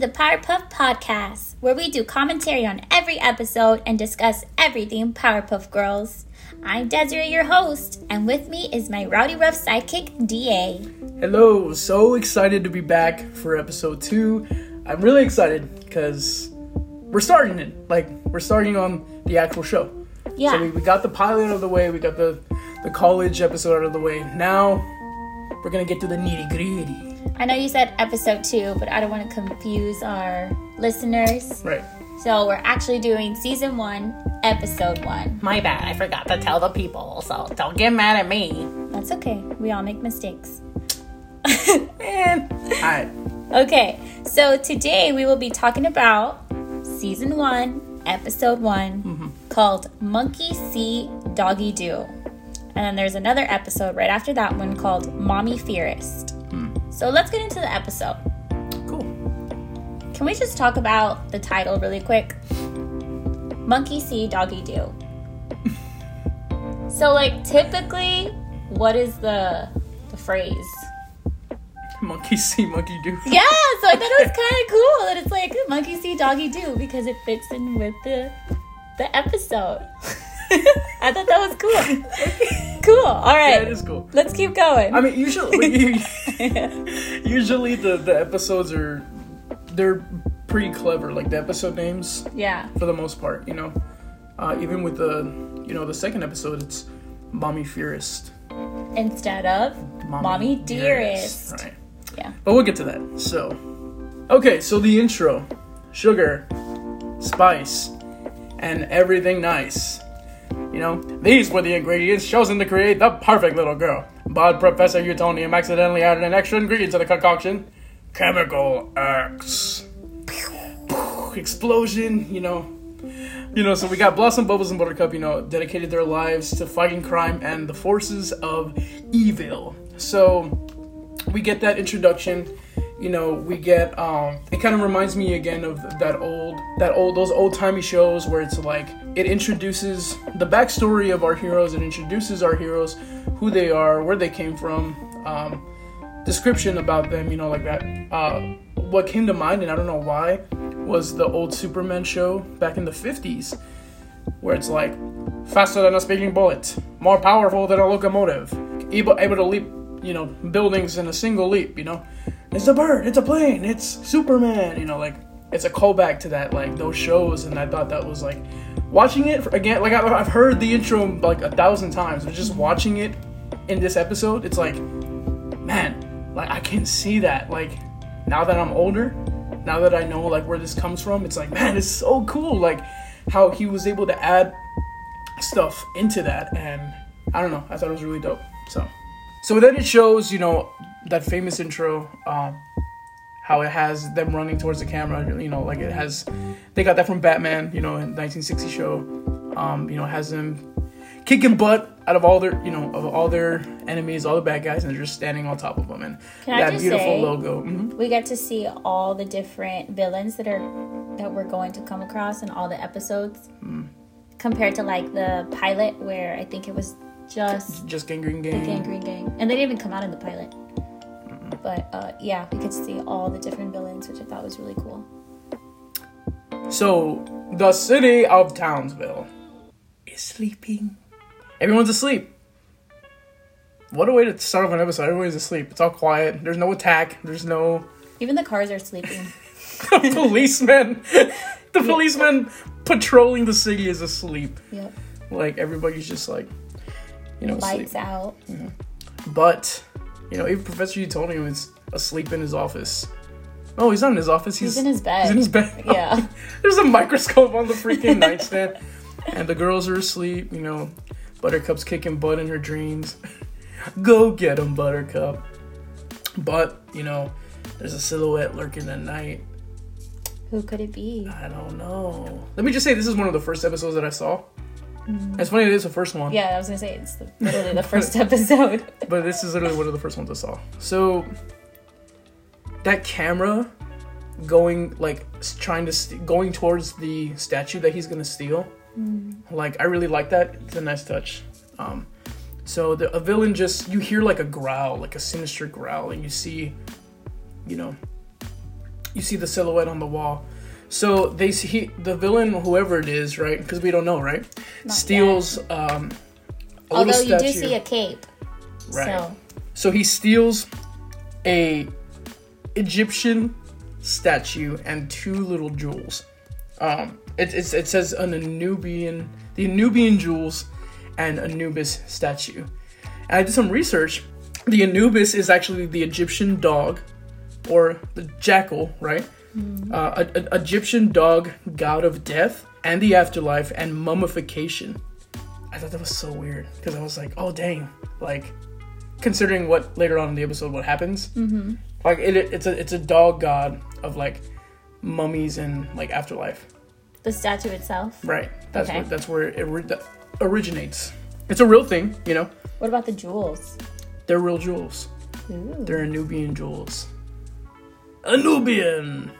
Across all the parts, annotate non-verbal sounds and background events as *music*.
the Powerpuff Podcast, where we do commentary on every episode and discuss everything Powerpuff Girls. I'm Desiree, your host, and with me is my rowdy rough sidekick, DA. Hello, so excited to be back for episode two. I'm really excited because we're starting it. Like, we're starting on the actual show. Yeah. So we, we got the pilot out of the way, we got the, the college episode out of the way. Now, we're gonna get to the nitty gritty. I know you said episode two, but I don't want to confuse our listeners. Right. So we're actually doing season one, episode one. My bad, I forgot to tell the people, so don't get mad at me. That's okay. We all make mistakes. *laughs* Man. Alright. Okay, so today we will be talking about season one, episode one, mm-hmm. called Monkey See, Doggy Do. And then there's another episode right after that one called Mommy Fearest. So let's get into the episode. Cool. Can we just talk about the title really quick? Monkey See, Doggy Do. *laughs* so, like, typically, what is the the phrase? Monkey see, monkey do. *laughs* Yeah, so I thought it was *laughs* kind of cool that it's like monkey see, doggy do because it fits in with the the episode. *laughs* I thought that was cool. *laughs* Cool. All right. Yeah, it is cool. Let's keep going. I mean, usually, *laughs* usually the, the episodes are, they're pretty clever. Like the episode names, yeah. for the most part, you know. Uh, even with the, you know, the second episode, it's Mommy Fearest. Instead of mommy, dearest. Right. Yeah. But we'll get to that. So, okay, so the intro sugar, spice, and everything nice. You know, these were the ingredients chosen to create the perfect little girl. But Professor Utonium accidentally added an extra ingredient to the concoction Chemical X. Explosion, you know. You know, so we got Blossom, Bubbles, and Buttercup, you know, dedicated their lives to fighting crime and the forces of evil. So, we get that introduction you know we get um it kind of reminds me again of that old that old those old timey shows where it's like it introduces the backstory of our heroes it introduces our heroes who they are where they came from um description about them you know like that uh what came to mind and i don't know why was the old superman show back in the 50s where it's like faster than a speeding bullet, more powerful than a locomotive, able able to leap, you know, buildings in a single leap. You know, it's a bird, it's a plane, it's Superman. You know, like it's a callback to that like those shows, and I thought that was like watching it again. Like I've heard the intro like a thousand times, but just watching it in this episode, it's like, man, like I can see that. Like now that I'm older, now that I know like where this comes from, it's like, man, it's so cool. Like how he was able to add stuff into that and I don't know, I thought it was really dope. So so then it shows, you know, that famous intro, um, how it has them running towards the camera, you know, like it has they got that from Batman, you know, in 1960 show. Um, you know, has them kicking butt out of all their, you know, of all their enemies, all the bad guys, and they're just standing on top of them, and Can that beautiful say- logo. Mhm. We get to see all the different villains that are that we're going to come across in all the episodes. Hmm. Compared to like the pilot where I think it was just Just gangrene gang. Gangrene Gang. And they didn't even come out in the pilot. But uh, yeah, we could see all the different villains, which I thought was really cool. So, the city of Townsville is sleeping. Everyone's asleep. What a way to start off an episode. Everybody's asleep. It's all quiet. There's no attack. There's no Even the cars are sleeping. *laughs* The policemen. the policeman patrolling the city is asleep. yep. Like, everybody's just like, you know, Lights asleep. out. Mm-hmm. But, you know, even Professor Utonium is asleep in his office. Oh, he's not in his office. He's, He's in his bed. He's in his bed. Yeah. *laughs* There's a microscope on the freaking nightstand, and the girls are asleep. You know, Buttercup's kicking butt in her dreams. *laughs* Go get him, Buttercup. But you know, there's a silhouette lurking at night. Who could it be? I don't know. Let me just say, this is one of the first episodes that I saw. It's funny it is the first one, Yeah, I was gonna say it's the, literally the first episode. *laughs* but this is literally one of the first ones I saw. So that camera going like trying to st- going towards the statue that he's gonna steal. Like I really like that. It's a nice touch. Um, so the a villain just you hear like a growl, like a sinister growl, and you see, you know, you see the silhouette on the wall. So they see he, the villain, whoever it is, right? Because we don't know, right? Not steals um, Although you do see a cape. Right. So So he steals a Egyptian statue and two little jewels. Um, it, it's, it says an Anubian, the Anubian jewels, and Anubis statue. And I did some research. The Anubis is actually the Egyptian dog, or the jackal, right? Uh, a, a- Egyptian dog, god of death and the afterlife and mummification. I thought that was so weird because I was like, oh dang, like considering what later on in the episode what happens. Mm-hmm. Like it, it's a it's a dog god of like mummies and like afterlife. the statue itself. Right. That's Okay. where that's where it ori- that originates. It's a real thing, you know. What about the jewels? They're real jewels. Ooh. They're Nubian jewels. Anubian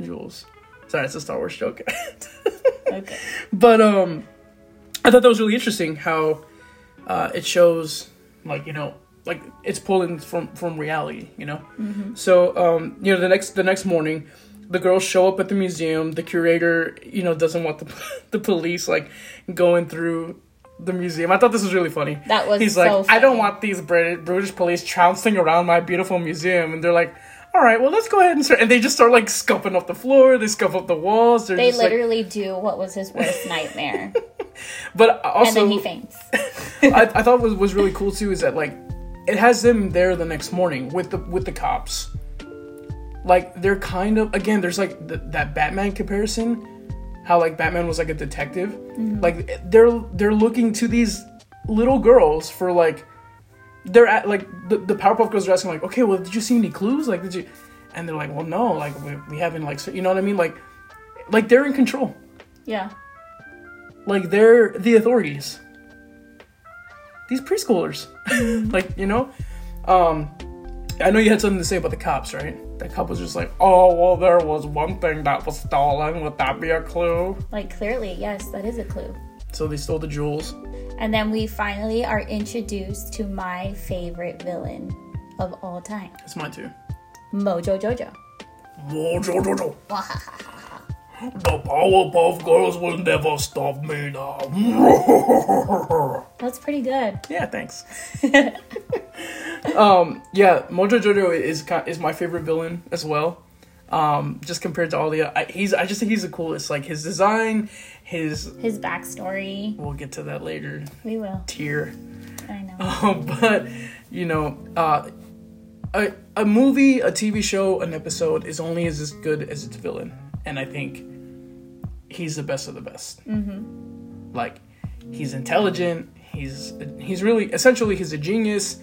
jewels. Sorry, it's a Star Wars joke. *laughs* Okay. but um, I thought that was really interesting how uh, it shows like you know like it's pulling from from reality, you know. Mhm. So um, you know the next the next morning, the girls show up at the museum. The curator, you know, doesn't want the *laughs* the police like going through the museum. I thought this was really funny. That was He's so like, I don't want these British British police trouncing around my beautiful museum, and they're like. All right, well, let's go ahead and start. And they just start like scuffing up the floor. They scuff up the walls. They're They just, like- literally do what was his worst nightmare. *laughs* but also, and then he faints. *laughs* I, I thought was was really cool too is that like it has them there the next morning with the with the cops. Like they're kind of again, there's like th- that Batman comparison, how like Batman was like a detective. Mm-hmm. Like they're they're looking to these little girls for like they're at like the, the Powerpuff Girls are asking like, okay, well, did you see any clues? Like, did you? And they're like, well, no, like we, we haven't like so, you know what I mean? Like, like they're in control. Yeah. Like they're the authorities. These preschoolers. *laughs* like, you know? Um I know you had something to say about the cops, right? The cop was just like, Oh, well there was one thing that was stolen. Would that be a clue? Like clearly, yes, that is a clue. So they stole the jewels. And then we finally are introduced to my favorite villain of all time, It's mine too. Mojo Jojo. Mojo Jojo. *laughs* The Powerpuff Girls will never stop me now. *laughs* That's pretty good. Yeah, thanks. *laughs* um, yeah, Mojo Jojo is is my favorite villain as well. Um, just compared to all the, I, he's I just think he's the coolest. Like his design, his His backstory, we'll get to that later. we will. Tier, I know. *laughs* um, but you know, uh, a a movie, a TV show, an episode is only as as good as its villain, and I think he's the best of the best. Mm-hmm. Like he's intelligent. He's he's really essentially he's a genius.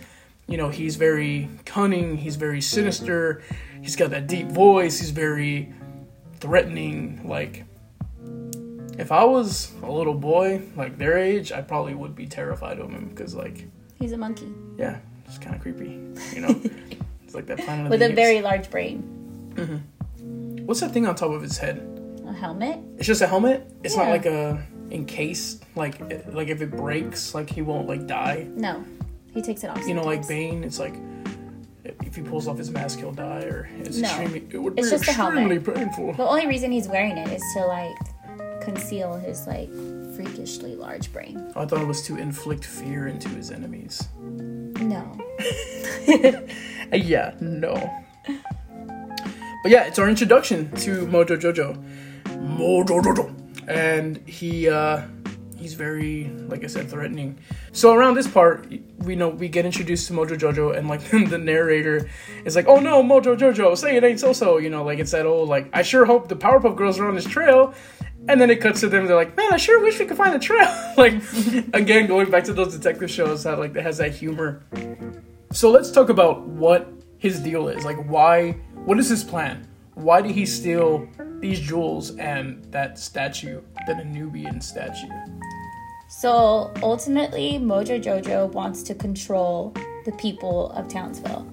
You know, he's very cunning. He's very sinister. He's got that deep voice. He's very threatening. Like if I was a little boy like their age, I probably would be terrified of him because like He's a monkey yeah, it's kind of creepy. You know, *laughs* it's like that Planet of with a Apes. very large brain. Mm-hmm. What's that thing on top of his head? A helmet? It's just a helmet. It's not like a encased. Like like if it breaks, like he won't like die. No. He takes it off. You know, like. Bane. It's like if he pulls off his mask, he'll die, or it's No. extremely. It would It's be just a helmet. extremely painful. The only reason he's wearing it is to like conceal his like freakishly large brain. I thought it was to inflict fear into his enemies. No. *laughs* Yeah, no. But yeah, it's our introduction to Mojo Jojo. Mojo Jojo. And he uh he's very like I said threatening. So around this part, we know we get introduced to Mojo Jojo and like *laughs* the narrator is like, "Oh no, Mojo Jojo, say it ain't so so." You know, like it's that old like, "I sure hope the Powerpuff Girls are on this trail." And then it cuts to them. They're like, "Man, I sure wish we could find the trail." *laughs* like *laughs* again, going back to those detective shows, that like that has that humor. So let's talk about what his deal is. Like, why? What is his plan? Why did he steal these jewels and that statue, that Anubian statue? So ultimately, Mojo Jojo wants to control the people of Townsville.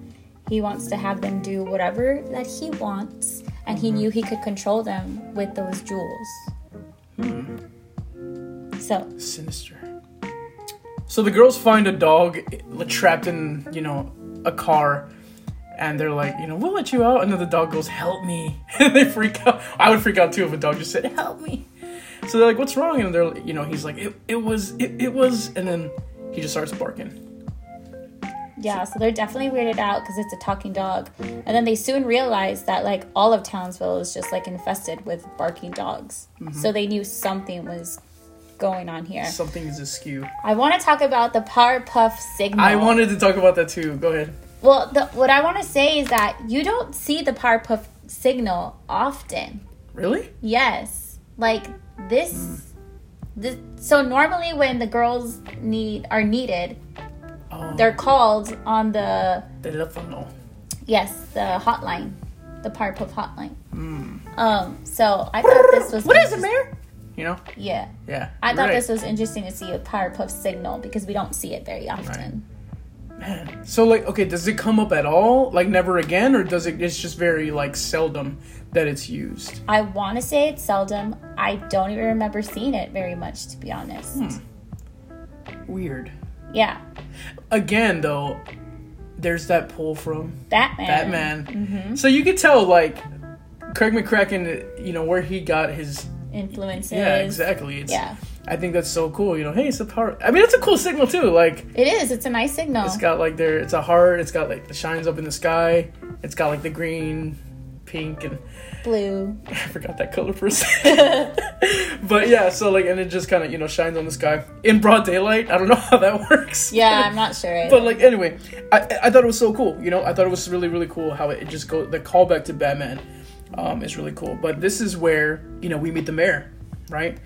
He wants to have them do whatever that he wants, and he mm-hmm. knew he could control them with those jewels. Mm-hmm. So, Sinister. So the girls find a dog trapped in, you know, a car, and they're like, you know, we'll let you out, and then the dog goes, help me, *laughs* and they freak out. I would freak out too if a dog just said, help me. So they're like, what's wrong? And they're, you know, he's like, it, it was, it, it was, and then he just starts barking. Yeah, so they're definitely weirded out because it's a talking dog. And then they soon realize that like all of Townsville is just like infested with barking dogs. Mm-hmm. So they knew something was going on here. Something is askew. I want to talk about the Powerpuff signal. I wanted to talk about that too. Go ahead. Well, the, what I want to say is that you don't see the Powerpuff signal often. Really? Yes, like this. Hmm. This, so normally when the girls need are needed, they're called on the teléfono. yes the hotline, the Powerpuff hotline. Um, so I thought this was. What is it, Mayor? You know? Yeah, Yeah. I thought right. this was interesting to see a Powerpuff signal because we don't see it very often. Man. So like, okay, does it come up at all? Like never again, or does it? It's just very like seldom that it's used. I want to say it's seldom. I don't even remember seeing it very much, to be honest. Hmm. Weird. Yeah, Again, though, there's that pull from Batman. Batman. Mm-hmm. So you could tell like Craig McCracken, you know, where he got his. influences. Yeah, exactly. It's, Yeah, I think that's so cool. You know, hey, it's a power. I mean, it's a cool signal too. Like it is. It's a nice signal. it's got like there, it's a heart. It's got like the shines up in the sky. It's got like the green, pink, and Blue. *laughs* I forgot that color for a second. *laughs* but yeah, so like, and it just kind of you know shines on the sky in broad daylight. I don't know *laughs* how that works. Yeah, I'm not sure. either. But like anyway, I I thought it was so cool. You know, I thought it was really really cool how it just go the callback to Batman um, is really cool. But this is where you know we meet the mayor, right?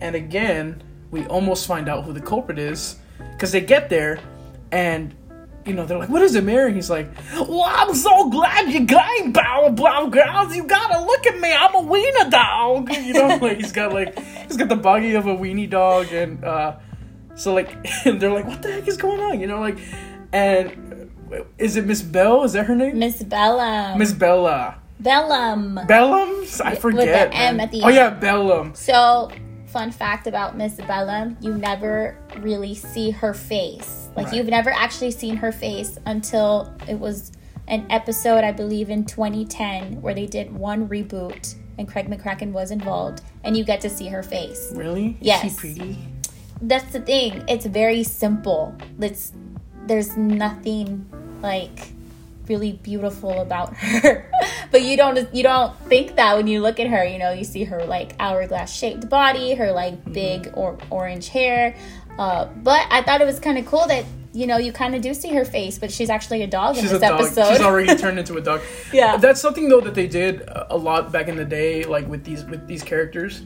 And again, we almost find out who the culprit is because they get there and. You know, they're like, "What is it, Mary? And he's like, "Well, I'm so glad you came, Power Brown Girls. You gotta look at me. I'm a wiener dog." You know, *laughs* like he's got like he's got the body of a weenie dog, and uh, so like, *laughs* and they're like, "What the heck is going on?" You know, like, and uh, is it Miss Bell? Is that her name? Miss Bellum. Miss Bella. Bellum. Bellums? I With forget. the M man. at the oh yeah, Bellum. So, fun fact about Miss Bellum, you never really see her face. Like, Right. you've never actually seen her face until it was an episode, I believe, in 2010, where they did one reboot and Craig McCracken was involved, and you get to see her face. Really? Yes. Is she pretty? That's the thing. It's very simple. It's there's nothing like really beautiful about *laughs* her. but you don't you don't think that when you look at her, you know, you see her like hourglass shaped body, her like Mm-hmm. big or orange hair. Uh, but I thought it was kind of cool that you know you kind of do see her face, but she's actually a dog She's in this episode. She's already turned *laughs* into a dog. Yeah. That's something though that they did a a lot back in the day, like with these with these characters,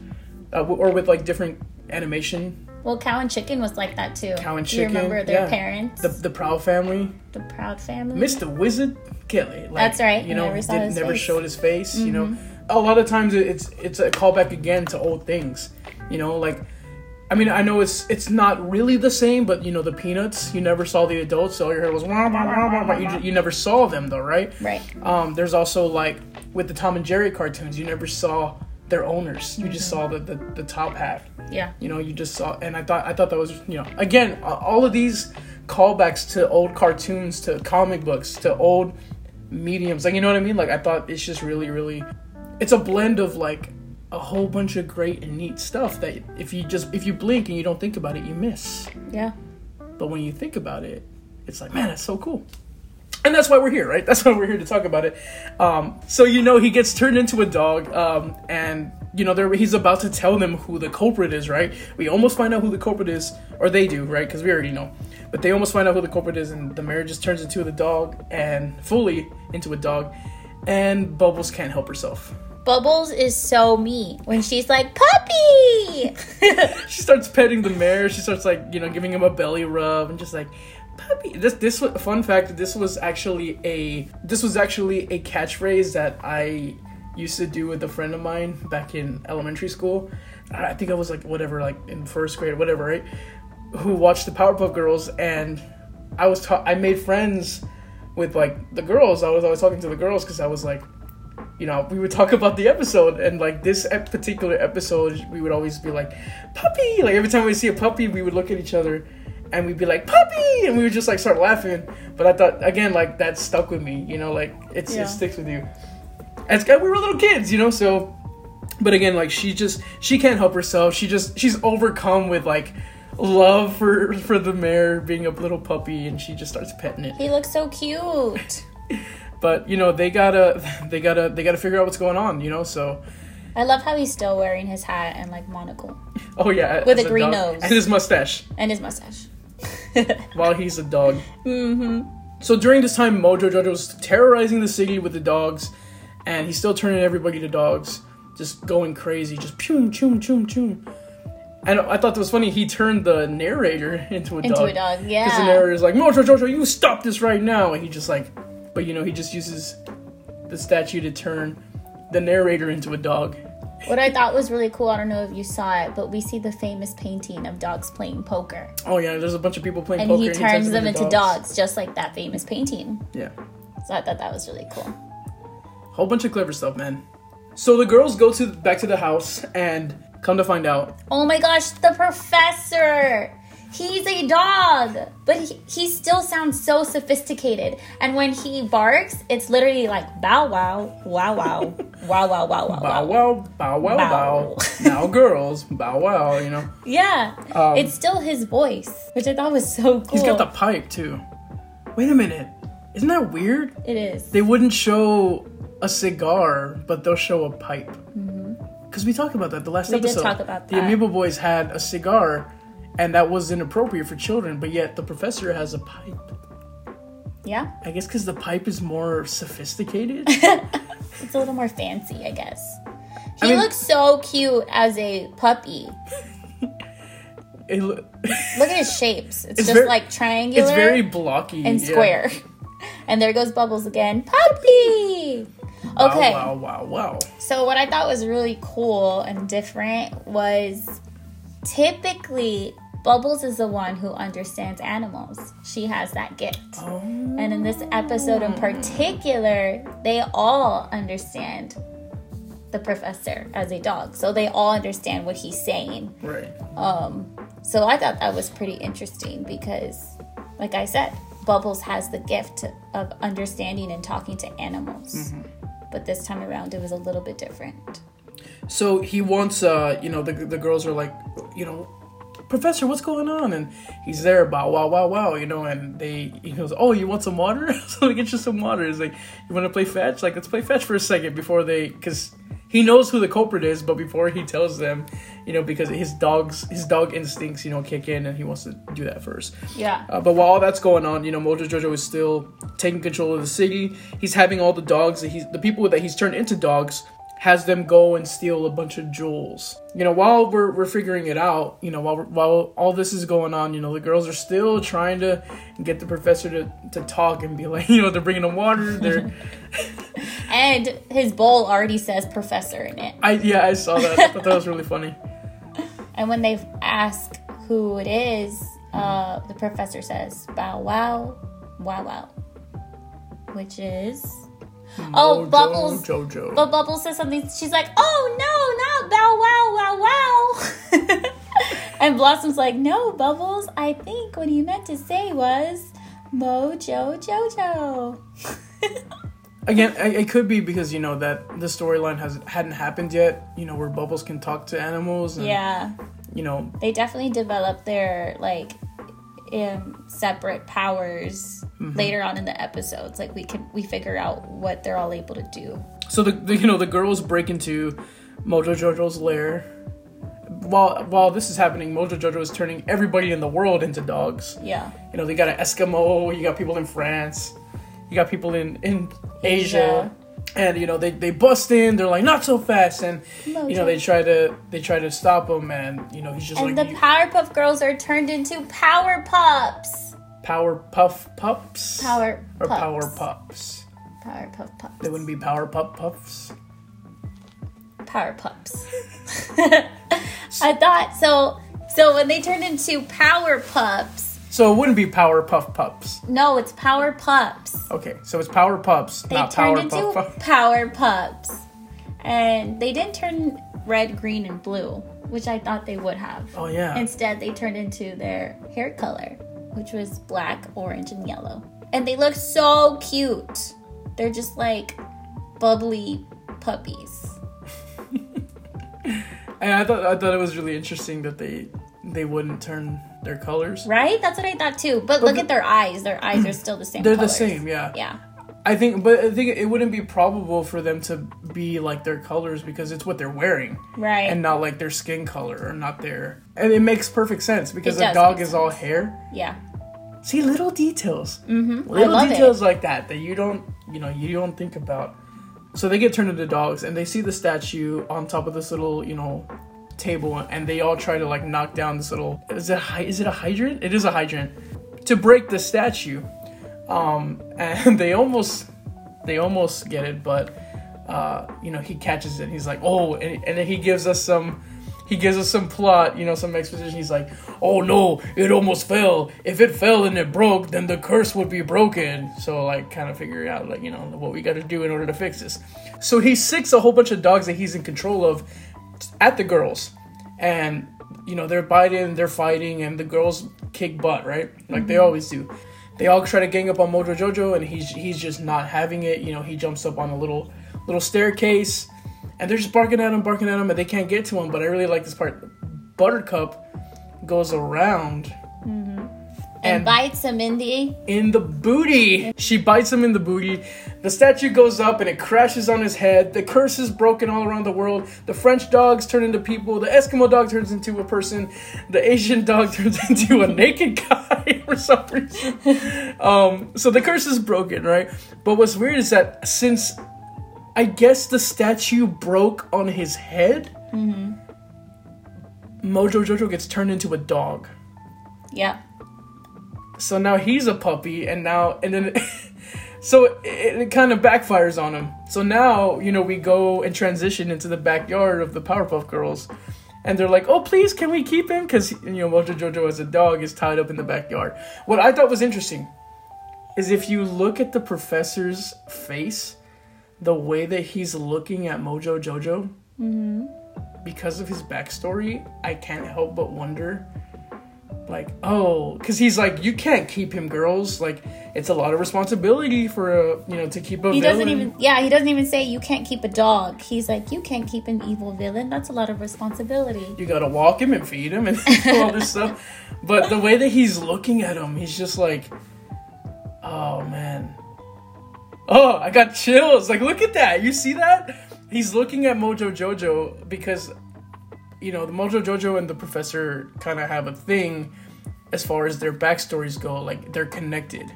uh, w- or with like different animation. Well, Cow and Chicken was like that too. Cow and Do you Chicken. remember their yeah. parents, The the, Proud family. The Proud Family? Mr. Wizard Kelly. Like, That's right, You you know, never saw did- his never face. Mm-hmm. showed his face. You know, a lot of times it's it's a callback again to old things. You know, like I mean, I know it's it's not really the same, but you know, the Peanuts. You never saw the adults, so all you heard was wah, wah, wah, wah, wah. You, you never saw them though, right? Right. Um, there's also like with the Tom and Jerry cartoons, you never saw their owners. You just mm-hmm. saw the, the the top half Yeah. you know you just saw and i thought i thought that was you know again all of these callbacks to old cartoons to comic books to old mediums like you know what i mean like i thought it's just really really it's a blend of like a whole bunch of great and neat stuff that if you just if you blink and you don't think about it you miss Yeah. but when you think about it it's like man that's so cool and that's why we're here right? That's why we're here to talk about it. Um, so you know he gets turned into a dog um, and you know they're, he's about to tell them who the culprit is right? We almost find out who the culprit is or they do right? Because we already know. But they almost find out who the culprit is and the mayor just turns into the dog and fully into a dog and bubbles can't help herself. Bubbles is so mean. When she's like, puppy! *laughs* she starts petting the mare. She starts like you know giving him a belly rub and just like puppy. This this fun fact. This was actually a this was actually a catchphrase that I used to do with a friend of mine back in elementary school. I think I was like whatever like in first grade whatever right. Who watched the Powerpuff Girls and I was ta- I made friends with like the girls. I was always talking to the girls because I was like you know, we would talk about the episode, and like this particular episode, we would always be like, "Puppy!" Like every time we see a puppy, we would look at each other, and we'd be like puppy, and we would just like start laughing. But I thought again, like that stuck with me. You know, like it's Yeah. it sticks with you. As we were little kids, you know, so. But again, like she just she can't help herself. She just she's overcome with like love for for the mare being a little puppy, and she just starts petting it. He looks so cute. *laughs* But you know they gotta *laughs* they gotta they gotta figure out what's going on. You know, so I love how he's still wearing his hat and like monocle oh yeah, With a green nose. and his mustache. and his mustache. *laughs* while he's a dog. Mm-hmm. So during this time, Mojo Jojo's terrorizing the city with the dogs, and he's still turning everybody to dogs, just going crazy, just choom choom choom choom. And I thought that was funny. He turned the narrator into a Into dog. a dog, yeah. Because the yeah. narrator's like, Mojo Jojo, you stop this right now, and he just like, but you know, he just uses the statue to turn the narrator into a dog. What I thought was really cool, I don't know if you saw it, but we see the famous painting of dogs playing poker. Oh yeah, there's a bunch of people playing And poker. he and turns them into dogs, just like that famous painting. Yeah. So I thought that was really cool. Whole bunch of clever stuff, man. So the girls go to back to the house and come to find out. Oh my gosh, the professor! He's a dog, but he, he still sounds so sophisticated. And when he barks, it's literally like bow wow, wow wow, *laughs* wow wow wow wow Bow wow. bow wow, Bow. bow. now girls, bow wow, you know. *laughs* Yeah, Um, it's still his voice, which I thought was so cool. He's got the pipe too. Wait a minute. Isn't that weird? It is. They wouldn't show a cigar, but they'll show a pipe. Because we talked about that the last Mm-hmm. We did talk about that. The. Amoeba Boys had a cigar, and that was inappropriate for children, but yet the professor has a pipe. Yeah, I guess because the pipe is more sophisticated. *laughs* it's a little more fancy, I guess. He I mean- looks so cute as a puppy. It lo- Look at his shapes. It's, *laughs* It's just very- like triangular. it's very blocky and yeah. square. *laughs* And there goes Bubbles again. Puppy! Okay. Wow, Okay, Wow, wow, wow. so what I thought was really cool and different was typically Bubbles is the one who understands animals. She has that gift. Oh. And in this episode in particular, they all understand the professor as a dog. So they all understand what he's saying. Right. Um, so I thought that was pretty interesting because, like I said, Bubbles has the gift of understanding and talking to animals. But this time around, it was a little bit different. So he wants, uh, you know, the, the girls are like, you know, Professor, what's going on? And he's there, bow, wow, wow, wow, you know, and they, he goes, oh, you want some water? *laughs* so me get you some water. He's like, you want to play fetch? Like, let's play fetch for a second before they, because he knows who the culprit is, but before he tells them, you know, because his dog's, his dog instincts, you know, kick in and he wants to do that first. Yeah. Uh, but while all that's going on, you know, Mojo Jojo is still taking control of the city. He's having all the dogs that he's the people that he's turned into dogs has them go and steal a bunch of jewels. You know, while we're, we're figuring it out, you know, while we're, while all this is going on, you know, the girls are still trying to get the professor to, to talk and be like, *laughs* you know, they're bringing them water. They're, *laughs* And his bowl already says professor in it. I yeah, I saw that. I thought that was really funny. *laughs* And when they ask who it is, uh, the professor says, bow wow, wow wow. Which is. Hmm. Oh, Mojo Bubbles. Jojo. But Bubbles says something. She's like, "Oh no, not bow wow, wow, wow!" *laughs* and Blossom's like, "No, Bubbles. I think what he meant to say was Mojo Jojo." *laughs* Again, it could be because you know that the storyline has hadn't happened yet. You know where Bubbles can talk to animals. And, yeah, You know, they definitely develop their like um, separate powers later on in the episodes. Like we can we figure out what they're all able to do. So the, the you know the girls break into Mojo Jojo's lair. While while this is happening, Mojo Jojo is turning everybody in the world into dogs. Yeah, You know they got an Eskimo, you got people in France, you got people in in Asia, Asia. And you know they, they bust in. They're like not so fast, and you know they try to they try to stop him, and you know he's just and like the Powerpuff Girls are turned into Power Pups. Power Puff Pups Power or Pups. Power Pups. Powerpuff Pups. They wouldn't be Power Pup Puffs. Power Pups. *laughs* I thought so. So when they turned into Power Pups, So it wouldn't be Power Puff Pups. no, it's Power Pups. Okay, so it's Power Pups, They not turned Power into Puff Pups. *laughs* Power Pups, and they didn't turn red, green, and blue. which I thought they would have. Oh yeah. Instead, they turned into their hair color, which was black, orange, and yellow. And they look so cute. They're just like bubbly puppies. *laughs* and I thought I thought it was really interesting that they they wouldn't turn their colors. Right? That's what I thought too. But, look at their eyes. Their eyes are still the same. They're colors. the same, yeah. Yeah. I think, but I think it wouldn't be probable for them to be like their colors because it's what they're wearing, Right. and not like their skin color or not their. And it makes perfect sense because It the dog is all hair. yeah. See little details, Mm-hmm. little love details like that that you don't, you know, you don't think about. So they get turned into dogs, and they see the statue on top of this little, you know, table, and they all try to like knock down this little. Is it a it a hydrant? It is a hydrant to break the statue. Um, *laughs* and they almost they almost get it, but uh, you know, he catches it. He's like, oh, and, and then he gives us some. He gives us some plot, you know, some exposition. He's like, "Oh no, it almost fell. If it fell and it broke, then the curse would be broken." So, like, kind of figuring out, like, you know, what we got to do in order to fix this. So he sicks a whole bunch of dogs that he's in control of at the girls, and you know, they're biting, they're fighting, and the girls kick butt, right? Like they mm-hmm. always do. They all try to gang up on Mojo Jojo, and he's he's just not having it. You know, he jumps up on a little little staircase, and they're just barking at him, barking at him, and they can't get to him. But I really like this part. Buttercup goes around mm-hmm. And, bites him in the in the booty. She bites him in the booty. The statue goes up and it crashes on his head. The curse is broken all around the world. The French dogs turn into people. The Eskimo dog turns into a person. The Asian dog *laughs* turns into a naked guy *laughs* for some reason. Um, so the curse is broken, right? But what's weird is that since I guess the statue broke on his head, Mojo Jojo gets turned into a dog. Yeah. So now he's a puppy, and now and then, *laughs* so it, it kind of backfires on him. So now you know we go and transition into the backyard of the Powerpuff Girls, and they're like, "Oh, please, can we keep him?" Because you know Mojo Jojo as a dog is tied up in the backyard. What I thought was interesting is if you look at the professor's face, the way that he's looking at Mojo Jojo, mm-hmm. because of his backstory, I can't help but wonder like oh because he's like you can't keep him girls. Like it's a lot of responsibility for a you know to keep a He doesn't even yeah, he doesn't even say you can't keep a dog. He's like, You can't keep an evil villain. That's a lot of responsibility. you gotta walk him and feed him and *laughs* all this stuff. But the way that he's looking at him he's just like oh man. Oh i got chills. Like look at that. You see that? He's looking at mojo jojo because you know the mojo jojo and the professor kind of have a thing as far as their backstories go like they're connected.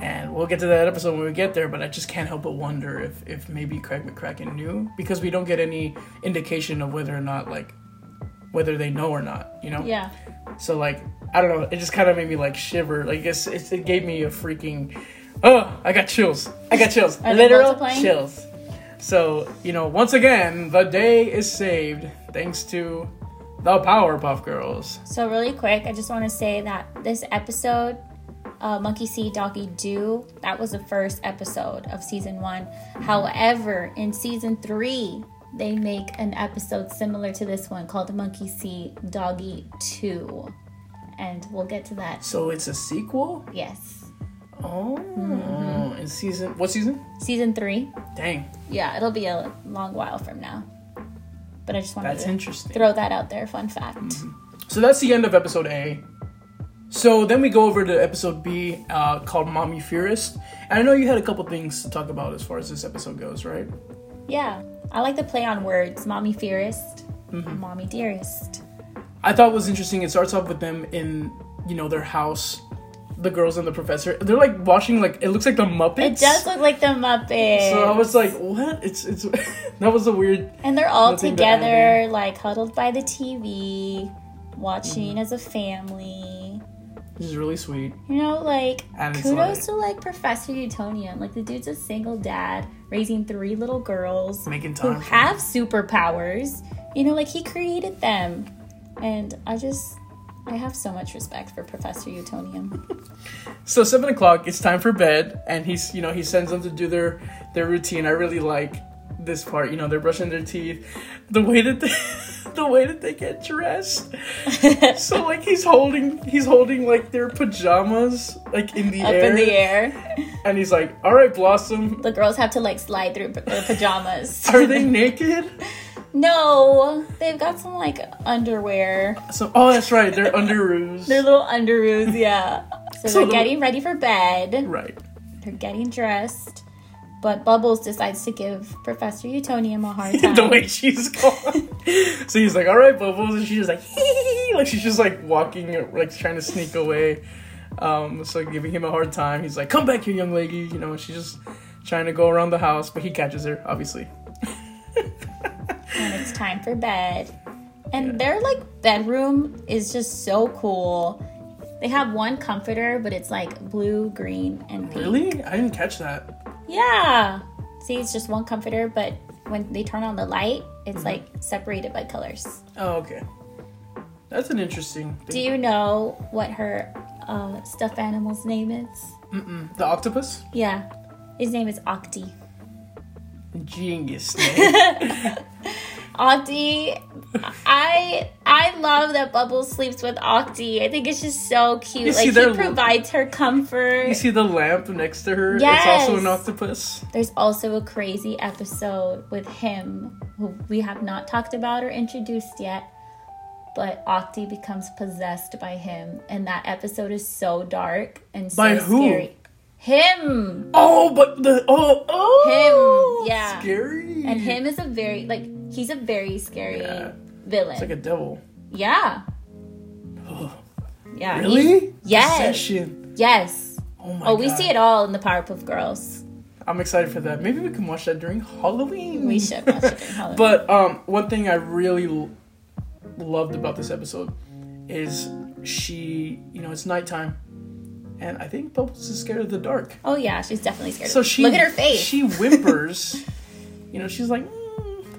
And we'll get to that episode when we get there but i just can't help but wonder if if maybe craig mccracken knew because we don't get any indication of whether or not like whether they know or not you know? Yeah. so like i don't know it just kind of made me like shiver. Like it's, it's, it gave me a freaking oh i got chills. I got chills. Literal chills so you know once again the day is saved thanks to the powerpuff girls So really quick, I just want to say that this episode, uh, Monkey See Doggy Do, that was the first episode of season one. However, in season three, they make an episode similar to this one called Monkey See Doggy Two, and we'll get to that. so it's a sequel Yes, oh Mm-hmm. in season what season season three. dang Yeah, it'll be a long while from now. But I just wanted that's to interesting throw that out there. Fun fact. So that's the end of episode A. So then we go over to episode B uh, called Mommy Fearest. And I know you had a couple things to talk about as far as this episode goes, right? Yeah, I like the play on words. Mommy Fearest, Mommy Dearest. I thought it was interesting. It starts off with them in, you know, their house, the girls and the professor. They're like watching, like, it looks like the Muppets. It does look like the Muppets. So I was like, what? It's, it's, *laughs* that was a weird. and they're all together, like huddled by the TV, Mm-hmm. watching as a family. This is really sweet. You know, like And kudos like- to like Professor Utonium. Like the dude's a single dad raising three little girls Making who time. for have superpowers. You know, like he created them, and I just. I have so much respect for Professor Utonium. So seven o'clock, it's time for bed, and he's you know he sends them to do their their routine. I really like this part. You know they're brushing their teeth. The way that they, *laughs* the way that they get dressed. *laughs* so like he's holding he's holding like their pajamas like in the Up air. in the air. And he's like, All right, Blossom. The girls have to like slide through their pajamas. Are they naked? *laughs* no, they've got some like underwear. So oh that's right, they're underoos. Their little underoos, yeah. So, So they're the- getting ready for bed. right. They're getting dressed. But Bubbles decides to give Professor Utonium a hard *laughs* time. the way she's going. *laughs* so he's like, "All right, Bubbles," and she's just like, like she's just like walking, like trying to sneak away. Um, so giving him a hard time. He's like, "Come back here, young lady." You know, she's just trying to go around the house, but he catches her, obviously. *laughs* and it's time for bed. And their like bedroom is just so cool. They have one comforter, but it's like blue, green, and pink. Really? I didn't catch that. Yeah. See, it's just one comforter, but when they turn on the light, it's like separated by colors. Oh, okay. That's an interesting. Do you know what her uh, stuffed animal's name is? Mm-mm. The octopus? Yeah. His name is Octi. Genius. *laughs* *laughs* Octi, I I love that Bubbles sleeps with Octi. I think it's just so cute. You like he provides her comfort. you see the lamp next to her? Yes. It's also an octopus. There's also a crazy episode with him who we have not talked about or introduced yet. But Octi becomes possessed by him, and that episode is so dark and so By who? scary. Him Oh, but the oh oh Him, yeah. scary. and him is a very like he's a very scary Yeah. villain. It's like a devil. yeah, yeah. Really? Yes. Possession. Yes. Oh my Oh, we God. see it all in the Powerpuff Girls. I'm excited for that. Maybe we can watch that during Halloween. We should watch it during *laughs* Halloween. But um, one thing I really l- loved about this episode is she, you know, it's nighttime, and I think Bubbles is scared of the dark. oh yeah, she's definitely scared. So she look at her face. She whimpers. *laughs* you know, she's like, "Mm,"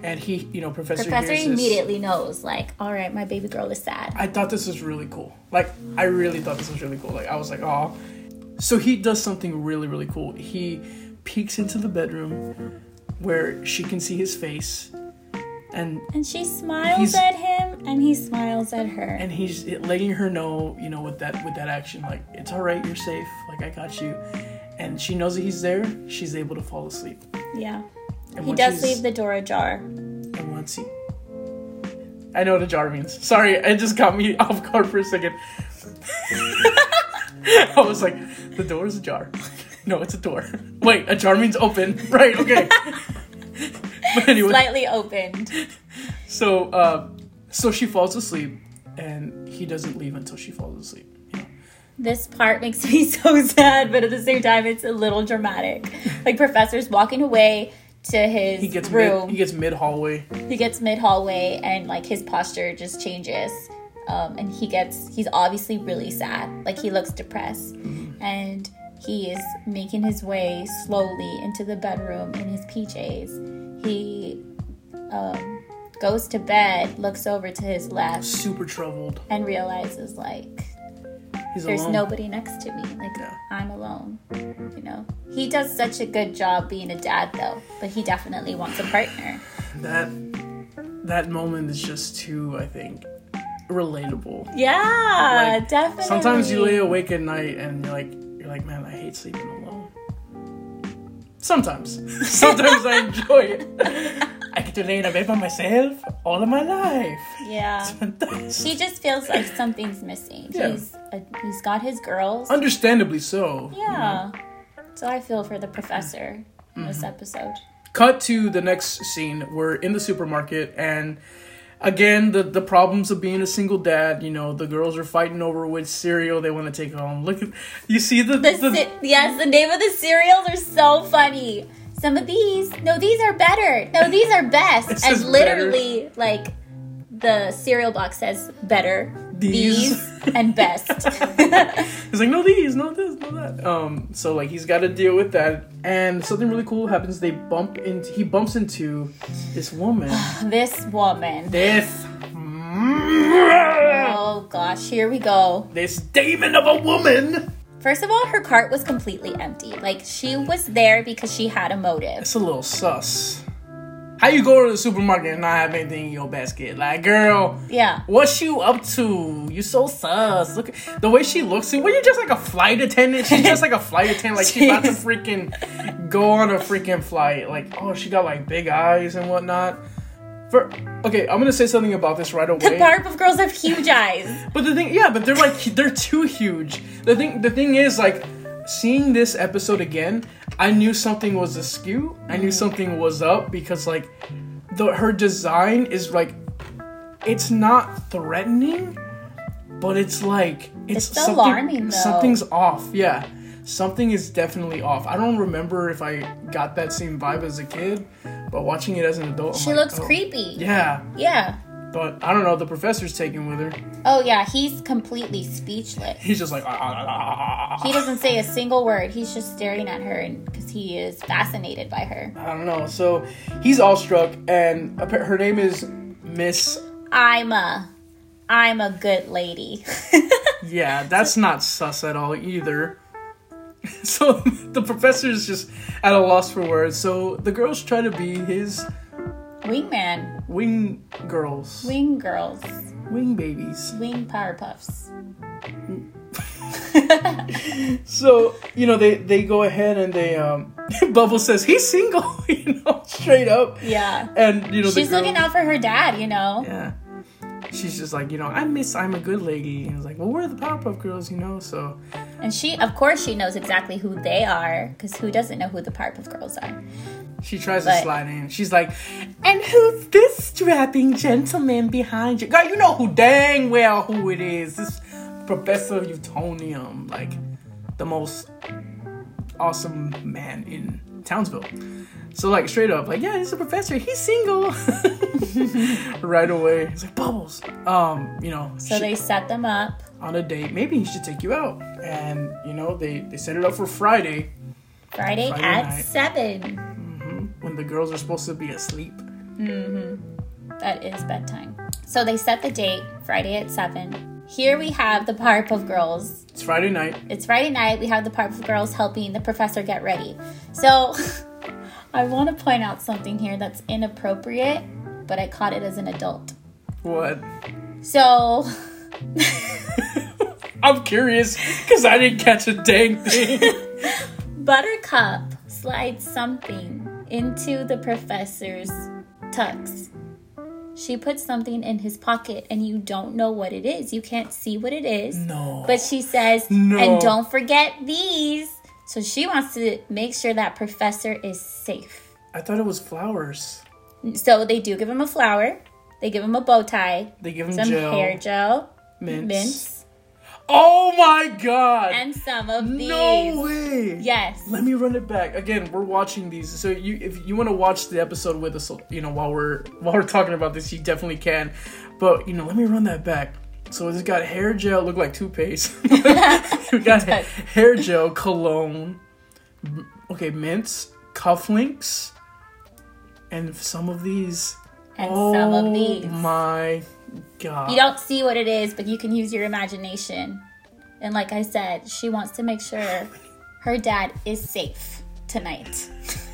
and he, you know, Professor. Professor hears this. immediately knows, like, all right, my baby girl is sad. I thought this was really cool. Like, I really thought this was really cool. Like, I was like, oh. So he does something really, really cool. He peeks into the bedroom where she can see his face, and And she smiles at him, and he smiles at her. and he's letting her know, you know, with that with that action, like it's all right, you're safe, like I got you. And she knows that he's there. She's able to fall asleep. yeah, And he does leave the door ajar. And once he, I know what a jar means. Sorry, it just got me *laughs* off guard for a second. *laughs* I was like, the door is ajar. *laughs* No, it's a door. Wait, a jar means open. Right, okay. but anyway, Slightly opened. so uh, so she falls asleep, and he doesn't leave until she falls asleep. You know? This part makes me so sad, but at the same time, it's a little dramatic. Like Professor's walking away to his He gets room. mid, he gets mid hallway. he gets mid hallway and like his posture just changes um, and he gets he's obviously really sad like he looks depressed and he is making his way slowly into the bedroom in his pjs he um, goes to bed looks over to his left Super troubled. and realizes like He's there's alone. nobody next to me like Yeah. i'm alone you know he does such a good job being a dad though but he definitely wants a partner that that moment is just too, I think, relatable. Yeah, Like, definitely. Sometimes you lay awake at night and you're like, you're like, man, I hate sleeping alone. Sometimes, *laughs* sometimes I enjoy it. *laughs* I get to lay in a bed by myself all of my life. Yeah. Fantastic. He just feels like something's missing. Yeah. He's a, he's got his girls. Understandably so. yeah. So I feel for the professor in Mm-hmm. this episode. Cut to the next scene. We're in the supermarket and. Again, the, the problems of being a single dad, you know, the girls are fighting over which cereal they want to take home. Look at you see the, The, the yes, the name of the cereals are so funny. Some of these, no, these are better. No, these are best. And literally, like, the cereal box says better, These. these, and best. *laughs* He's like, no these, no this, no that. Um, so like he's got to deal with that, and something really cool happens. They bump into, he bumps into this woman. *sighs* this woman. this, Oh gosh, here we go. this demon of a woman. First of all, her cart was completely empty. Like she was there because she had a motive. It's a little sus. How you go to the supermarket and not have anything in your basket? Like, girl, Yeah. what's you up to? You so sus. Look at the way she looks. Well, you're just like a flight attendant. She's just like a flight attendant. Like she's about to *laughs* freaking go on a freaking flight. Like, oh, she got like big eyes and whatnot. For okay, I'm gonna say something about this right away. The. Powerpuff Girls have huge eyes. *laughs* But the thing, yeah, but they're like they're too huge. The thing, the thing is like seeing this episode again, I knew something was askew. I knew something was up because like the her design is like it's not threatening, but it's like it's, It's alarming, though. Something's off. Yeah. Something is definitely off. I don't remember if I got that same vibe as a kid, but watching it as an adult, I'm She like, looks oh. creepy. Yeah, Yeah. but I don't know. The professor's taken with her. Oh yeah, he's completely speechless. He's just like, "Ah, ah, ah, ah, ah." He doesn't say a single word. He's just staring at her, and because he is fascinated by her. I don't know. So he's awestruck, and her name is Miss. I'm a, Ima Goodlady. *laughs* Yeah, that's not sus at all either. *laughs* So the professor is just at a loss for words. So the girls try to be his Wingman, wing girls, wing girls, wing babies. wing Powerpuffs. *laughs* So you know they they go ahead and they um. *laughs* Bubble says he's single, you know, straight up. Yeah. And you know She's looking out for her dad, you know. Yeah. She's just like, you know, I miss Ima Goodlady. And it's like, well, we're the Powerpuff Girls, you know, so And she, of course, she knows exactly who they are, because who doesn't know who the Powerpuff Girls are? she tries to slide in. She's like, and who's this strapping gentleman behind you? God, you know who dang well who it is. This Professor Utonium, like the most awesome man in Townsville. So like straight up, like, yeah, he's a professor. He's single. *laughs* right away. He's like, Bubbles. Um, you know, So they set them up. on a date. Maybe he should take you out. And you know, they they set it up for Friday Friday, Friday at night. 7. when the girls are supposed to be asleep. That is bedtime. So they set the date, Friday at 7. Here we have the Powerpuff Girls. It's Friday night. It's Friday night. We have the Powerpuff Girls helping the professor get ready. So *laughs* I want to point out something here that's inappropriate, but I caught it as an adult. What? So *laughs* I'm curious because I didn't catch a dang thing. *laughs* Buttercup slides something into the professor's tux. She puts something in his pocket and you don't know what it is. You can't see what it is. no. But she says, No. and don't forget these. So she wants to make sure that professor is safe. I thought it was flowers. So they do give him a flower. They give him a bow tie, They give him some gel, hair gel, mints. mints, Oh my god! and some of these. no way. Yes. Let me run it back again. We're watching these, so you if you want to watch the episode with us, you know, while we're while we're talking about this, you definitely can. But you know, let me run that back. So it's got hair gel, look like toothpaste. *laughs* we got hair gel, cologne, okay, mints, cufflinks, and some of these. And oh some of oh these. my god! You don't see what it is, but you can use your imagination. And like I said, she wants to make sure her dad is safe tonight. *laughs*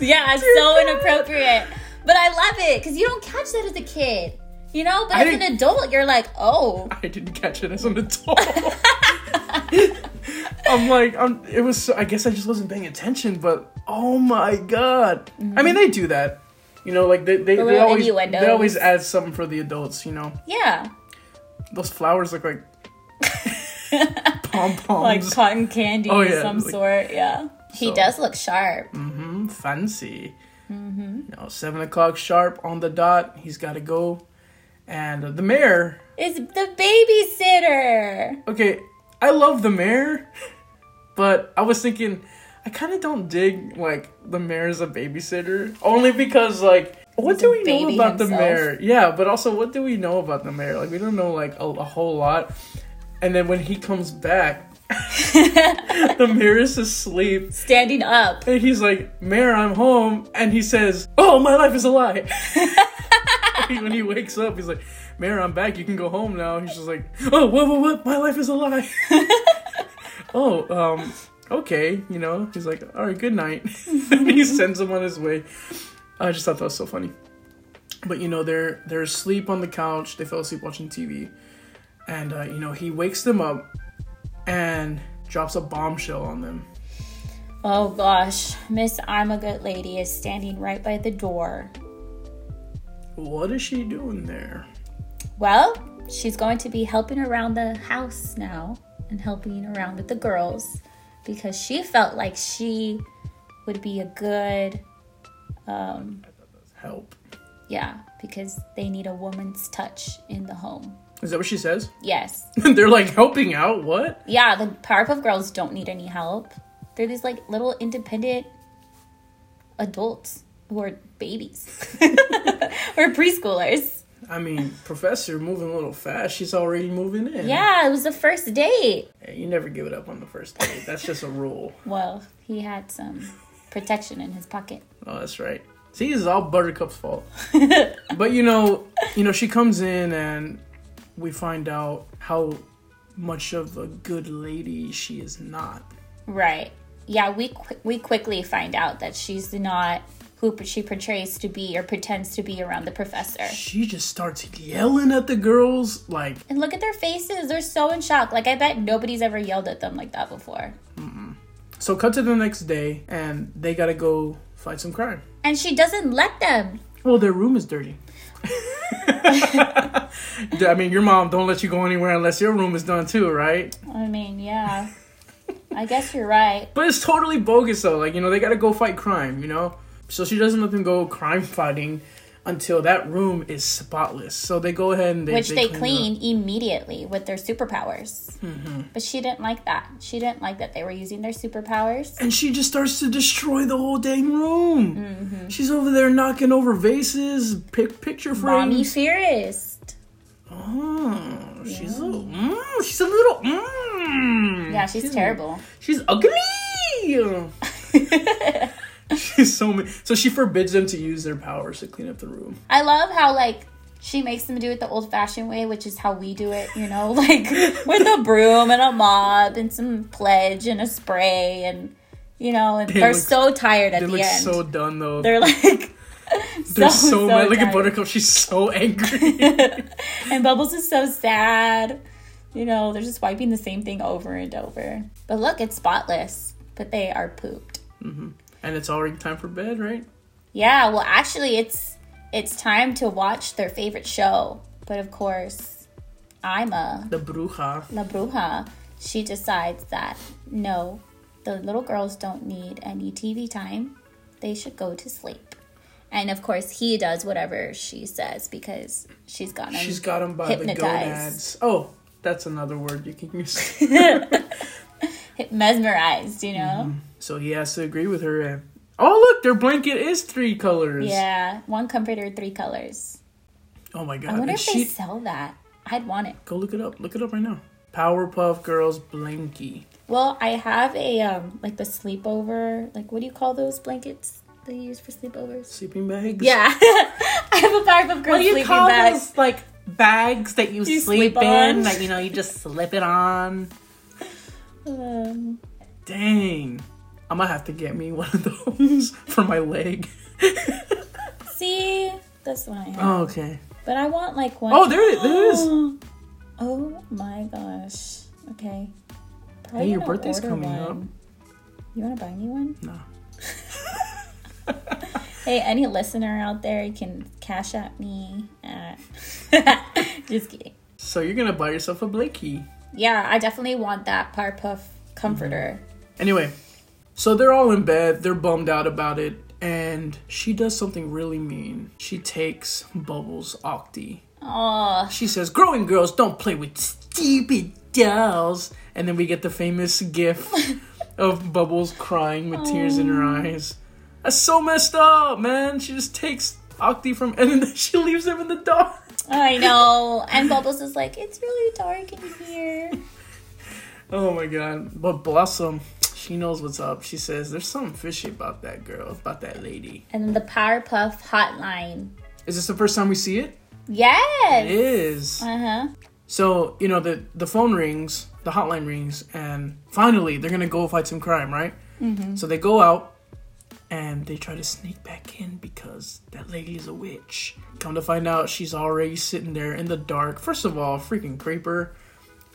yeah, it's so inappropriate. But I love it because you don't catch that as a kid. You know, but I as an adult, you're like, oh, *laughs* I didn't catch it as an adult. *laughs* I'm like, I'm, it was. So, I guess I just wasn't paying attention. But oh my god! I mean, they do that. You know, like they they, they always they always add something for the adults. You know, yeah. those flowers look like *laughs* pom Like cotton candy Oh, of some like- sort. Yeah. He So- does look sharp. mm, hmm. fancy. You know, seven o'clock sharp on the dot. He's got to go, and the mayor. is the babysitter. Okay, I love the mayor, but I was thinking I kind of don't dig like the mayor is a babysitter only because like what He's do we know about the mayor? Yeah, but also what do we know about the mayor? Like we don't know like a, a whole lot. And then when he comes back, *laughs* the mayor is asleep. Standing up. And he's like, Mayor, I'm home. And he says, Oh, my life is a lie. *laughs* *laughs* when he wakes up, he's like, Mayor, I'm back. You can go home now. He's just like, Oh, what, what, what? My life is a lie. *laughs* oh, um, okay, you know. He's like, all right, good night. *laughs* and he sends him on his way. I just thought that was so funny. But you know, they're they're asleep on the couch. They fell asleep watching TV, and uh, you know he wakes them up and drops a bombshell on them. Oh gosh, Miss Ima Goodlady is standing right by the door. What is she doing there? Well, she's going to be helping around the house now and helping around with the girls because she felt like she would be a good, um, Help. yeah, because they need a woman's touch in the home. Is that what she says? Yes. *laughs* they're like helping out. What? Yeah, the Powerpuff Girls don't need any help. They're these like little independent adults who are babies *laughs* or preschoolers. I mean, Professor moving a little fast. She's already moving in. Yeah, it was the first date. You never give it up on the first date. That's just a rule. *laughs* Well, he had some protection in his pocket. Oh, that's right. See, it's all Buttercup's fault. *laughs* but you know, you know, she comes in and we find out how much of a good lady she is not. Right. Yeah, we qu- we quickly find out that she's not who she portrays to be or pretends to be around the professor. She just starts yelling at the girls like, And look at their faces; they're so in shock. Like I bet nobody's ever yelled at them like that before. so cut to the next day and they gotta go fight some crime. And she doesn't let them. Well, their room is dirty. *laughs* *laughs* I mean, your mom don't let you go anywhere unless your room is done too, right? I mean, yeah. I guess you're right. But it's totally bogus though. Like, you know, they gotta go fight crime, you know? So she doesn't let them go crime fighting until that room is spotless. So they go ahead and they Which they it up. clean immediately with their superpowers. But she didn't like that. She didn't like that they were using their superpowers. And she just starts to destroy the whole dang room. Mm-hmm. She's over there knocking over vases, pic- picture Mommy frames. Oh, she's a mm, she's a little mm. Yeah, she's terrible. She's ugly. *laughs* *laughs* she's *laughs* so mean. So she forbids them to use their powers to clean up the room. I love how like she makes them do it the old fashioned way, which is how we do it, you know, *laughs* like with a *laughs* broom and a mop and some pledge and a spray and you know, and They are so tired at They the look end. so done though. They're like They're so, mad. Look at. Buttercup. She's so angry. And Bubbles is so sad. You know, they're just wiping the same thing over and over. But look, it's spotless, but they are pooped. Mm-hmm. And it's already time for bed, right? Yeah, well actually it's it's time to watch their favorite show. But of course, Ima, The bruja. La Bruja, she decides that no, the little girls don't need any TV time. They should go to sleep. And of course, he does whatever she says because she's got him. She's got him by the Hypnotized. gonads. Oh, that's another word you can use. *laughs* *laughs* mesmerized, you know? so he has to agree with her. And oh, look, their blanket is three colors. Yeah, one comforter, three colors. Oh my god. I wonder And if they she sell that. I'd want it. go look it up. Look it up right now. Powerpuff Girls blankie. Well, I have a um like the sleepover, like what do you call those blankets they use for sleepovers? Sleeping bags. Yeah, *laughs* I have a Powerpuff Girl What do you sleeping call bag. those like bags that you, You sleep, sleep in? Like you know, you just slip it on. Um, Dang. I'm gonna have to get me one of those *laughs* for my leg. *laughs* see, that's what I have. Oh, okay. But I want like one. Oh, there it- there it is. Oh my gosh. Okay. Hey, your birthday's coming one. up. You want to buy me one? No. *laughs* Hey, any listener out there, you can cash at me. At... Just kidding. So you're gonna buy yourself a blankie. Yeah, I definitely want that Powerpuff comforter. Mm-hmm. Anyway, so they're all in bed. They're bummed out about it, and she does something really mean. She takes Bubbles Octi. Oh, She says, "Growing girls don't play with stupid dolls." And then we get the famous gif *laughs* of Bubbles crying with tears in her eyes. That's so messed up, man. She just takes Octi from, *laughs* and then she leaves them in the dark. I know. *laughs* And Bubbles is like, it's really dark in here. Oh my god. But Blossom, she knows what's up. She says, There's something fishy about that girl, about that lady. And then the Powerpuff hotline. Is this the first time we see it? Yes. It is. Uh huh. So, you know, the, the phone rings the hotline rings, and finally they're gonna go fight some crime, right? Mm-hmm. So they go out and they try to sneak back in because that lady is a witch. Come to find out, she's already sitting there in the dark. First of all, freaking creeper,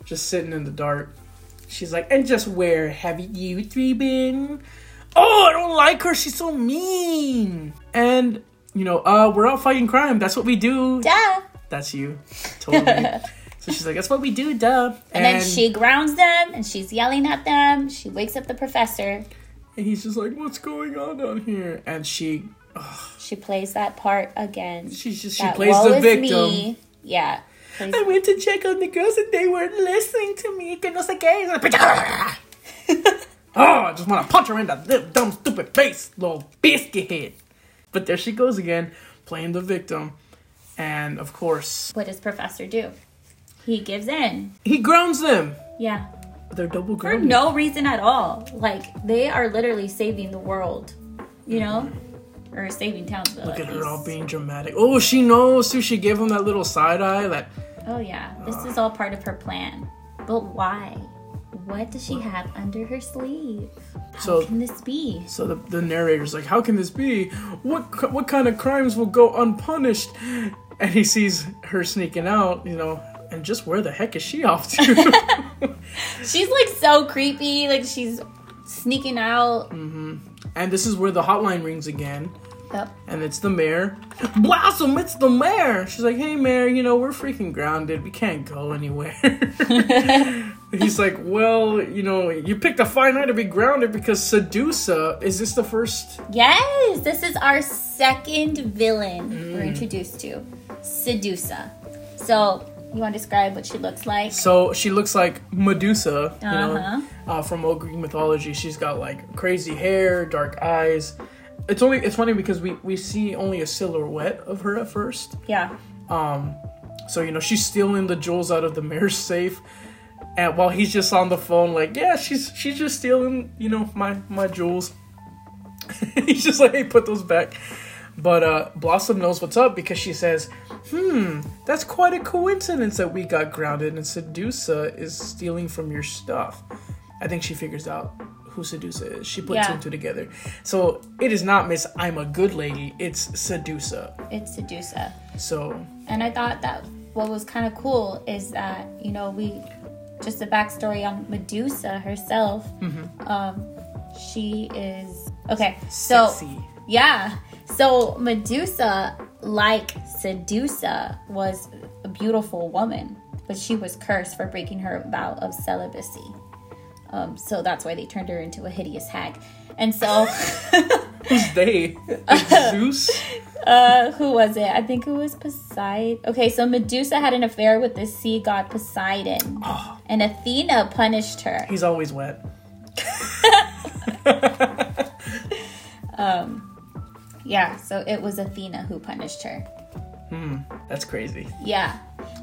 just sitting in the dark. She's like, and just where have you three been? Oh, I don't like her. She's so mean. And you know, uh, we're out fighting crime. That's what we do. Duh. That's you, totally. so she's like, that's what we do, duh. And, then she grounds them and she's yelling at them. She wakes up the professor. And he's just like, what's going on down here? And she, She plays that part again. she's just she That plays the victim. me. Yeah. Plays- I went to check on the girls and they weren't listening to me. Que no sé qué. *laughs* oh, I just want to punch her in the little dumb stupid face, little biscuit head. But there she goes again, playing the victim. And of course, What does Professor do? He gives in. he grounds them. Yeah. They're double For no reason at all. Like, they are literally saving the world, you know? Or saving Townsville. Look at her least. all being dramatic. Oh, she knows too. She gave him that little side eye. That Oh, yeah. This uh. is all part of her plan. But why? What does she have under her sleeve? How So- can this be? So the, the narrator's like, "How can this be? What what kind of crimes will go unpunished?" And he sees her sneaking out, you know, and just where the heck is she off to? *laughs* *laughs* She's like so creepy. Like, she's sneaking out. and this is where the hotline rings again, Yep. and it's the mayor. *gasps* Blossom, it's the mayor. She's like, "Hey, mayor, you know we're freaking grounded. We can't go anywhere." *laughs* He's like, "Well, you know, you picked a fine night to be grounded because Sedusa. Is this the first Yes, this is our second villain Mm. we're introduced to, Sedusa. So, you want to describe what she looks like? So she looks like Medusa, you Uh-huh. know, uh, from old Greek mythology. She's got like crazy hair, dark eyes. It's only it's funny because we we see only a silhouette of her at first. Yeah. Um, So you know she's stealing the jewels out of the mayor's safe, and while he's just on the phone, like yeah, she's she's just stealing you know my my jewels. *laughs* he's just like hey, put those back. But uh, Blossom knows what's up because she says, "Hmm, that's quite a coincidence that we got grounded and Sedusa is stealing from your stuff." I think she figures out who Sedusa is. She puts Yeah. two and two together. So it is not Miss Ima Goodlady. It's Sedusa. It's Sedusa. So And I thought that what was kind of cool is that, you know, we just a backstory on Medusa herself. Mm-hmm. Um, she is okay. So sexy. yeah, so Medusa, like Sedusa, was a beautiful woman, but she was cursed for breaking her vow of celibacy. Um, so that's why they turned her into a hideous hag. And so, *laughs* Who's they? *laughs* Zeus? uh, who was it? I think it was Poseidon. Okay, so Medusa had an affair with the sea god Poseidon, and Athena punished her. He's always wet. *laughs* Yeah, so it was Athena who punished her. Hmm, that's crazy. Yeah.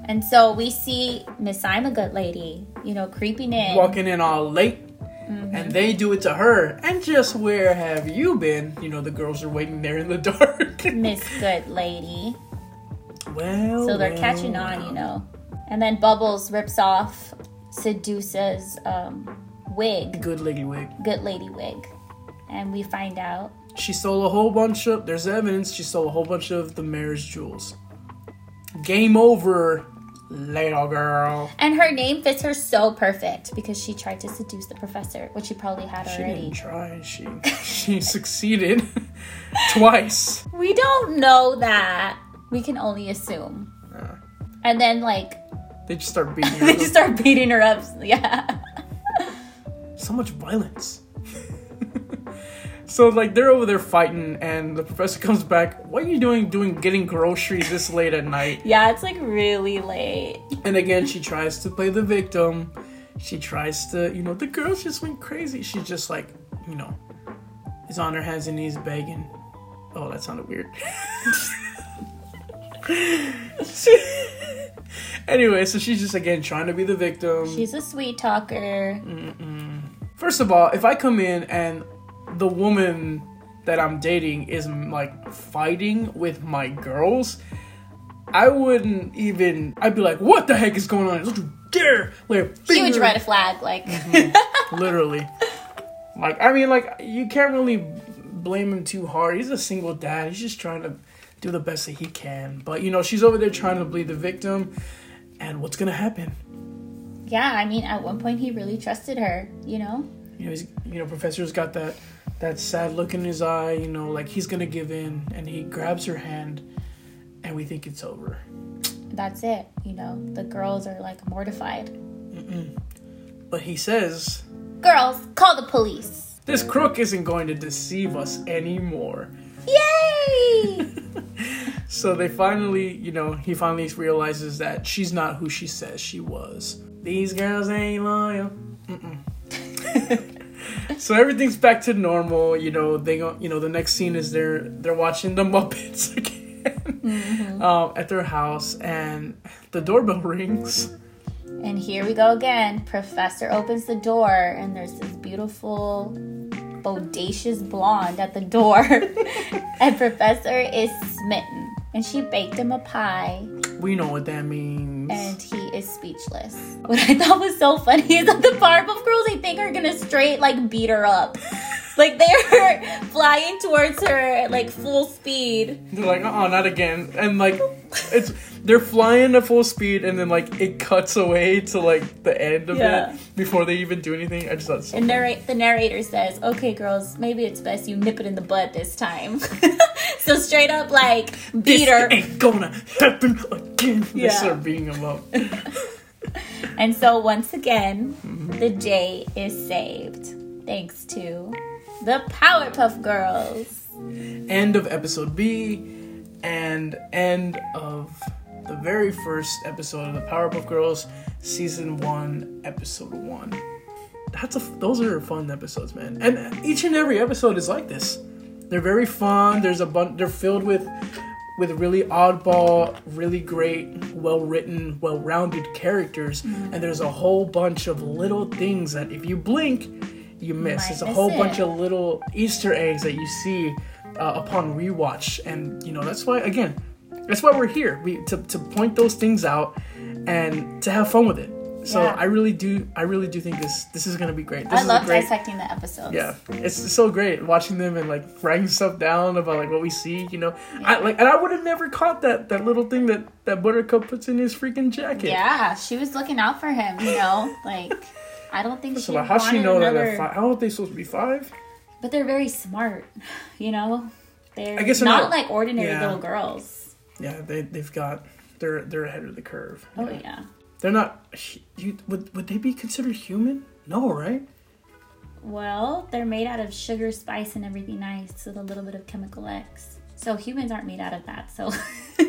And so we see Miss Ima Goodlady, you know, creeping in. Walking in all late. And they do it to her. And just where have you been? You know, the girls are waiting there in the *laughs* dark. Miss Good Lady. well. So they're well, catching on, you know. And then Bubbles rips off Sedusa's um, wig, Good lady wig. Good Lady wig. And we find out. She stole a whole bunch of. There's evidence she stole a whole bunch of the mayor's jewels. Game over, little girl. And her name fits her so perfect because she tried to seduce the professor, which she probably had She already. didn't try. She she *laughs* succeeded *laughs* twice. We don't know that. We can only assume. And then, like, They just start *laughs* beating her. they up. just start beating her up. Yeah. so much violence. So like they're over there fighting, and the professor comes back. What are you doing? Doing getting groceries this late at night? Yeah, it's like really late. And again, she tries to play the victim. She tries to, you know, the girls just went crazy. She's just like, you know, is on her hands and knees begging. Oh, that sounded weird. *laughs* anyway, so she's just again trying to be the victim. She's a sweet talker. First of all, if I come in and the woman that I'm dating is like fighting with my girls, I wouldn't even. I'd be like, "What the heck is going on? Don't you dare a Huge finger-" red flag. Like, *laughs* mm-hmm. Literally. Like, I mean, like, you can't really blame him too hard. He's a single dad. He's just trying to do the best that he can. But, you know, she's over there trying to bleed the victim. And what's to happen? yeah, I mean, at one point he really trusted her, you know? You know, he's, you know, Professor's got that, that sad look in his eye, you know, like he's to give in. And he grabs her hand. And we think it's over. That's it, you know? The girls are like mortified. But he says, Girls, call the police. this crook isn't going to deceive us anymore. Yay! *laughs* So they finally, you know, he finally realizes that she's not who she says she was. These girls ain't loyal. *laughs* So everything's back to normal. You know, they go. You know, the next scene is they're they're watching the *laughs* Muppets again um, at their house, and the doorbell rings. And here we go again. Professor opens the door, and there's this beautiful, bodacious blonde at the door. *laughs* *laughs* and Professor is smitten. And she baked him a pie, We know what that means. and he is speechless. *laughs* What I thought was so funny is that the Powerpuff Girls, I think, are gonna straight like beat her up. *laughs* Like they're flying towards her at like full speed. They're like, uh, uh not again. And like, it's they're flying at full speed, and then like it cuts away to like the end of Yeah. it before they even do anything. I just thought. So And narrate the narrator says, "Okay, girls, maybe it's best you nip it in the bud this time." *laughs* so straight up, like beat this her. ain't gonna happen again. They Yeah. start beating him up. *laughs* And so once again, mm-hmm. the J is saved thanks to the Powerpuff Girls. end of episode B, and end of the very first episode of the Powerpuff Girls season one, episode one. That's a those are fun episodes, man. And each and every episode is like this. They're very fun. There's a bunch. They're filled with with really oddball, really great, well written, well rounded characters. And there's a whole bunch of little things that if you blink, you miss. Might It's a miss whole it. bunch of little Easter eggs that you see uh, upon rewatch, and you know that's why again, that's why we're here. We to to point those things out and to have fun with it. So Yeah. I really do, I really do think this this is gonna be great. This I is love great, dissecting the episodes. yeah, it's so great watching them and like writing stuff down about like what we see. You know, I like, and I would have never caught that that little thing that that Buttercup puts in his freaking jacket. Yeah, she was looking out for him, you know? *laughs* Like, I don't think So how she know that? another... At five, how old they supposed to be five? But they're very smart, you know? They're I guess not, not- like ordinary yeah. little girls. Yeah, they they've got they're they're ahead of the curve. Oh, yeah. They're not. You, would would they be considered human? No, right? Well, they're made out of sugar, spice, and everything nice with a little bit of chemical X. So humans aren't made out of that. So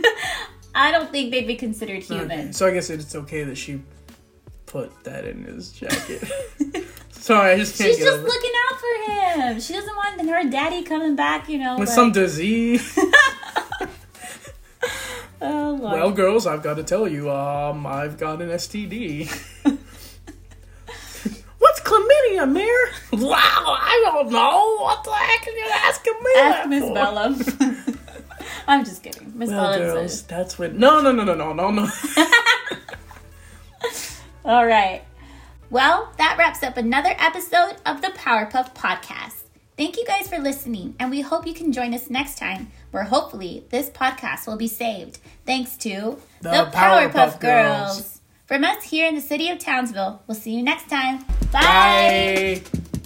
*laughs* I don't think they'd be considered human. Okay, So I guess it's okay that she put that in his jacket. *laughs* *laughs* Sorry, I just can't She's just looking out for him. She doesn't want her daddy coming back, you know. with like- some disease. Oh, well, girls, I've got to tell you, um, I've got an STD. *laughs* What's chlamydia, Mir? Wow, I don't know. What the heck are you asking me? Ask Miss? Bellum. *laughs* I'm just kidding. Miss Well, Bellum girls, says. that's when. No, no, no, no, no, no, no. *laughs* All right. Well, that wraps up another episode of the Powerpuff Podcast. Thank you guys for listening, and we hope you can join us next time, where hopefully this podcast will be saved thanks to The Powerpuff Girls. From us here in the city of Townsville, we'll see you next time. Bye. Bye.